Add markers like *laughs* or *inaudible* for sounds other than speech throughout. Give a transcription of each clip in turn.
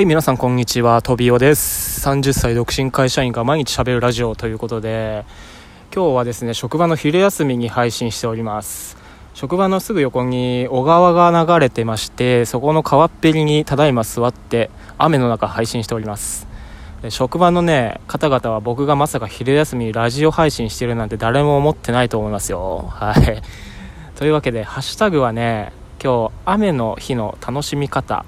はい、皆さんこんにちは、トビオです。30歳独身会社員が毎日喋るラジオということで、今日はですね、職場の昼休みに配信しております。職場のすぐ横に小川が流れてまして、そこの川っぺりにただいま座って、雨の中配信しております。職場のね、方々は僕がまさか昼休みにラジオ配信してるなんて誰も思ってないと思いますよ。はい。というわけで、ハッシュタグはね、今日、雨の日の楽しみ方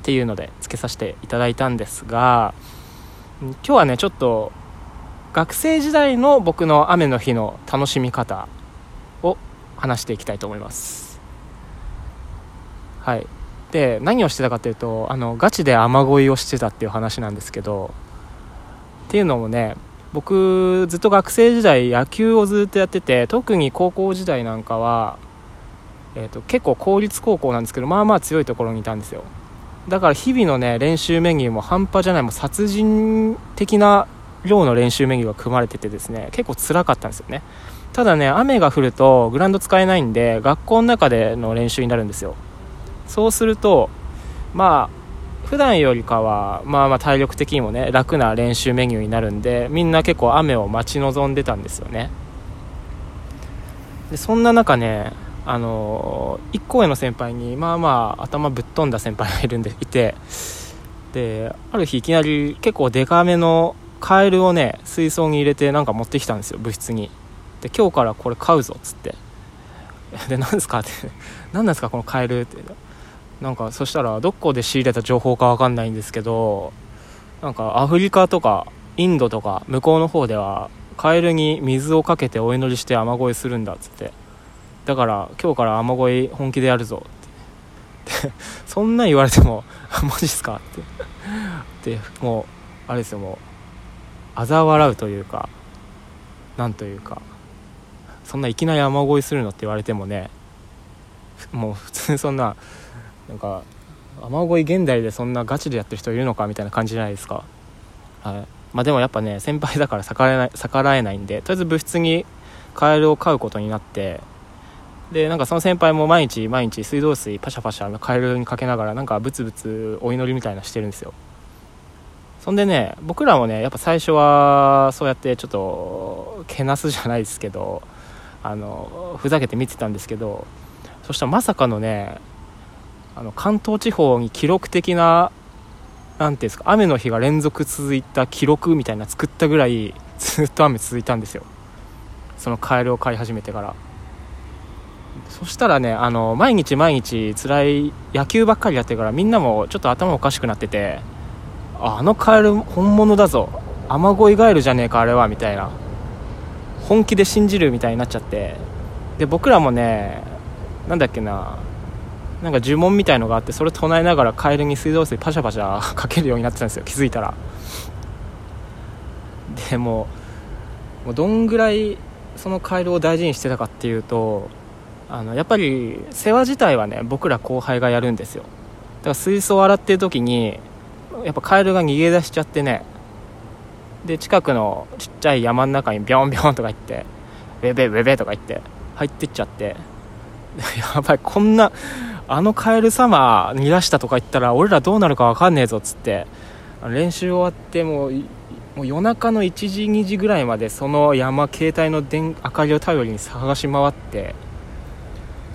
っていうのでつけさせていただいたんですが今日はねちょっと学生時代の僕の雨の日の楽しみ方を話していきたいと思います。はい。で何をしてたかというとあのガチで雨乞いをしてたっていう話なんですけどっていうのもね僕ずっと学生時代野球をずっとやってて特に高校時代なんかは、えー、と結構公立高校なんですけどまあまあ強いところにいたんですよ。だから日々のね練習メニューも半端じゃないもう殺人的な量の練習メニューが組まれててですね結構辛かったんですよね。ただね雨が降るとグラウンド使えないんで学校の中での練習になるんですよ。そうするとまあ普段よりかはまあまあ体力的にもね楽な練習メニューになるんでみんな結構雨を待ち望んでたんですよね。でそんな中ねあの1個上の先輩にまあまあ頭ぶっ飛んだ先輩がいるんでいて。である日いきなり結構デカめのカエルをね水槽に入れてなんか持ってきたんですよ部室に。で今日からこれ買うぞっつって。で何ですかって。*laughs* 何なんですかこのカエルって。なんかそしたらどこで仕入れた情報か分かんないんですけどなんかアフリカとかインドとか向こうの方ではカエルに水をかけてお祈りして雨乞いするんだっつって。だから今日から雨乞い本気でやるぞ。って。*laughs* そんなん言われてもマジっすか？って。でもうあれですよもう嘲笑うというかなんというかそんないきなり雨乞いするのって言われてもねもう普通にそんななんか雨乞い現代でそんなガチでやってる人いるのか？みたいな感じじゃないですか。はい。まあでもやっぱね先輩だから逆らえない逆らえないんでとりあえず部室にカエルを飼うことになってでなんかその先輩も毎日毎日水道水パシャパシャカエルにかけながらなんかブツブツお祈りみたいなしてるんですよ。そんでね僕らもねやっぱ最初はそうやってちょっとけなすじゃないですけどあのふざけて見てたんですけどそしたらまさかのねあの関東地方に記録的ななんていうんですか雨の日が連続続いた記録みたいな作ったぐらいずっと雨続いたんですよ。そのカエルを飼い始めてから。そしたらねあの毎日毎日辛い野球ばっかりやってるからみんなもちょっと頭おかしくなっててあのカエル本物だぞ。雨乞いガエルじゃねえかあれはみたいな。本気で信じるみたいになっちゃって。で僕らもねなんだっけななんか呪文みたいのがあってそれ唱えながらカエルに水道水パシャパシャ *laughs* かけるようになってたんですよ。気づいたら。でももうどんぐらいそのカエルを大事にしてたかっていうとあのやっぱり世話自体はね僕ら後輩がやるんですよ。だから水槽を洗ってる時にやっぱカエルが逃げ出しちゃってねで近くのちっちゃい山の中にビョンビョンとか言ってウェベベベベとか言って入ってっちゃって *laughs* やばいこんなあのカエル様逃がしたとか言ったら俺らどうなるか分かんねえぞっつって練習終わってもうもう夜中の1時2時ぐらいまでその山携帯の電明かりを頼りに探し回って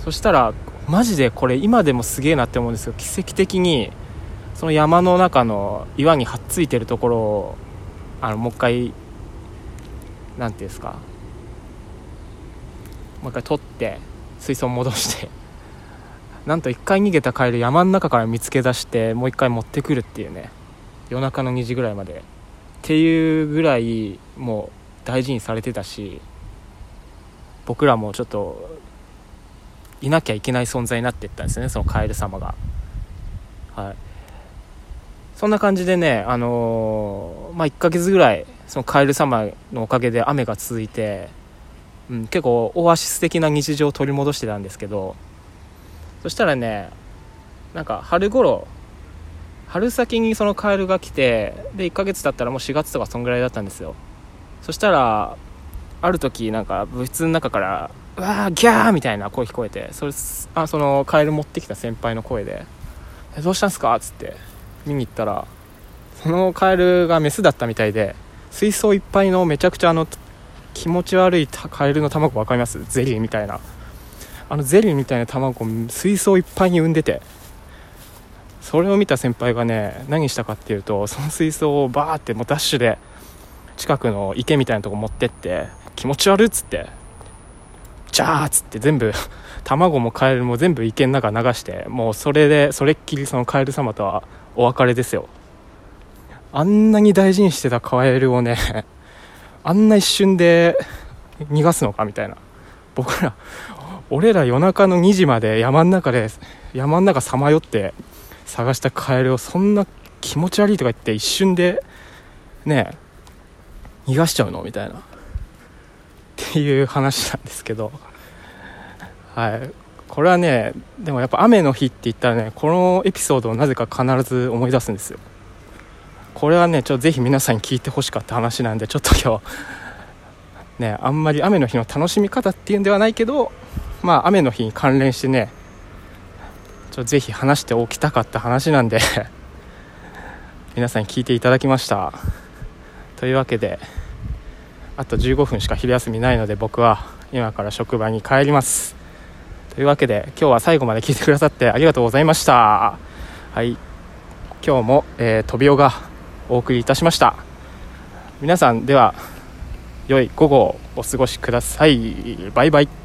そしたらマジでこれ今でもすげえなって思うんですよ。奇跡的にその山の中の岩にはっついてるところをあのもう一回なんていうんですか。もう一回取って水槽戻して *laughs* なんと一回逃げたカエル山の中から見つけ出してもう一回持ってくるっていうね。夜中の2時ぐらいまで。っていうぐらいもう大事にされてたし僕らもちょっといなきゃいけない存在になっていったんですねそのカエル様が。はい。そんな感じでねあのーまあ1ヶ月ぐらいそのカエル様のおかげで雨が続いて、うん、結構オアシス的な日常を取り戻してたんですけどそしたらねなんか春頃春先にそのカエルが来てで1ヶ月経ったらもう4月とかそんぐらいだったんですよ。そしたらある時なんか部室の中から「わーギャー!」みたいな声聞こえてそれあそのカエル持ってきた先輩の声で「えどうしたんすか?」つって見に行ったらそのカエルがメスだったみたいで水槽いっぱいのめちゃくちゃあの気持ち悪いカエルの卵分かります？ゼリーみたいなあのゼリーみたいな卵水槽いっぱいに産んでてそれを見た先輩がね何したかっていうとその水槽をバーってもうダッシュで近くの池みたいなとこ持ってって気持ち悪っつってジャーっつって全部 *laughs* 卵もカエルも全部池の中流してもうそれでそれっきりそのカエル様とはお別れですよ。あんなに大事にしてたカエルをね *laughs* あんな一瞬で *laughs* 逃がすのかみたいな。僕ら俺ら夜中の2時まで山の中で山の中さまよって探したカエルをそんな気持ち悪いとか言って一瞬でね逃がしちゃうのみたいな。いう話なんですけど。はい。これはねでもやっぱ雨の日って言ったらねこのエピソードをなぜか必ず思い出すんですよ。これはねちょっとぜひ皆さんに聞いてほしかった話なんでちょっと今日ねあんまり雨の日の楽しみ方っていうんではないけどまあ雨の日に関連してねちょぜひ話しておきたかった話なんで皆さんに聞いていただきました。というわけであと15分しか昼休みないので僕は今から職場に帰ります。というわけで今日は最後まで聞いてくださってありがとうございました。はい。今日も、えー、トビオがお送りいたしました。皆さんでは良い午後をお過ごしください。バイバイ。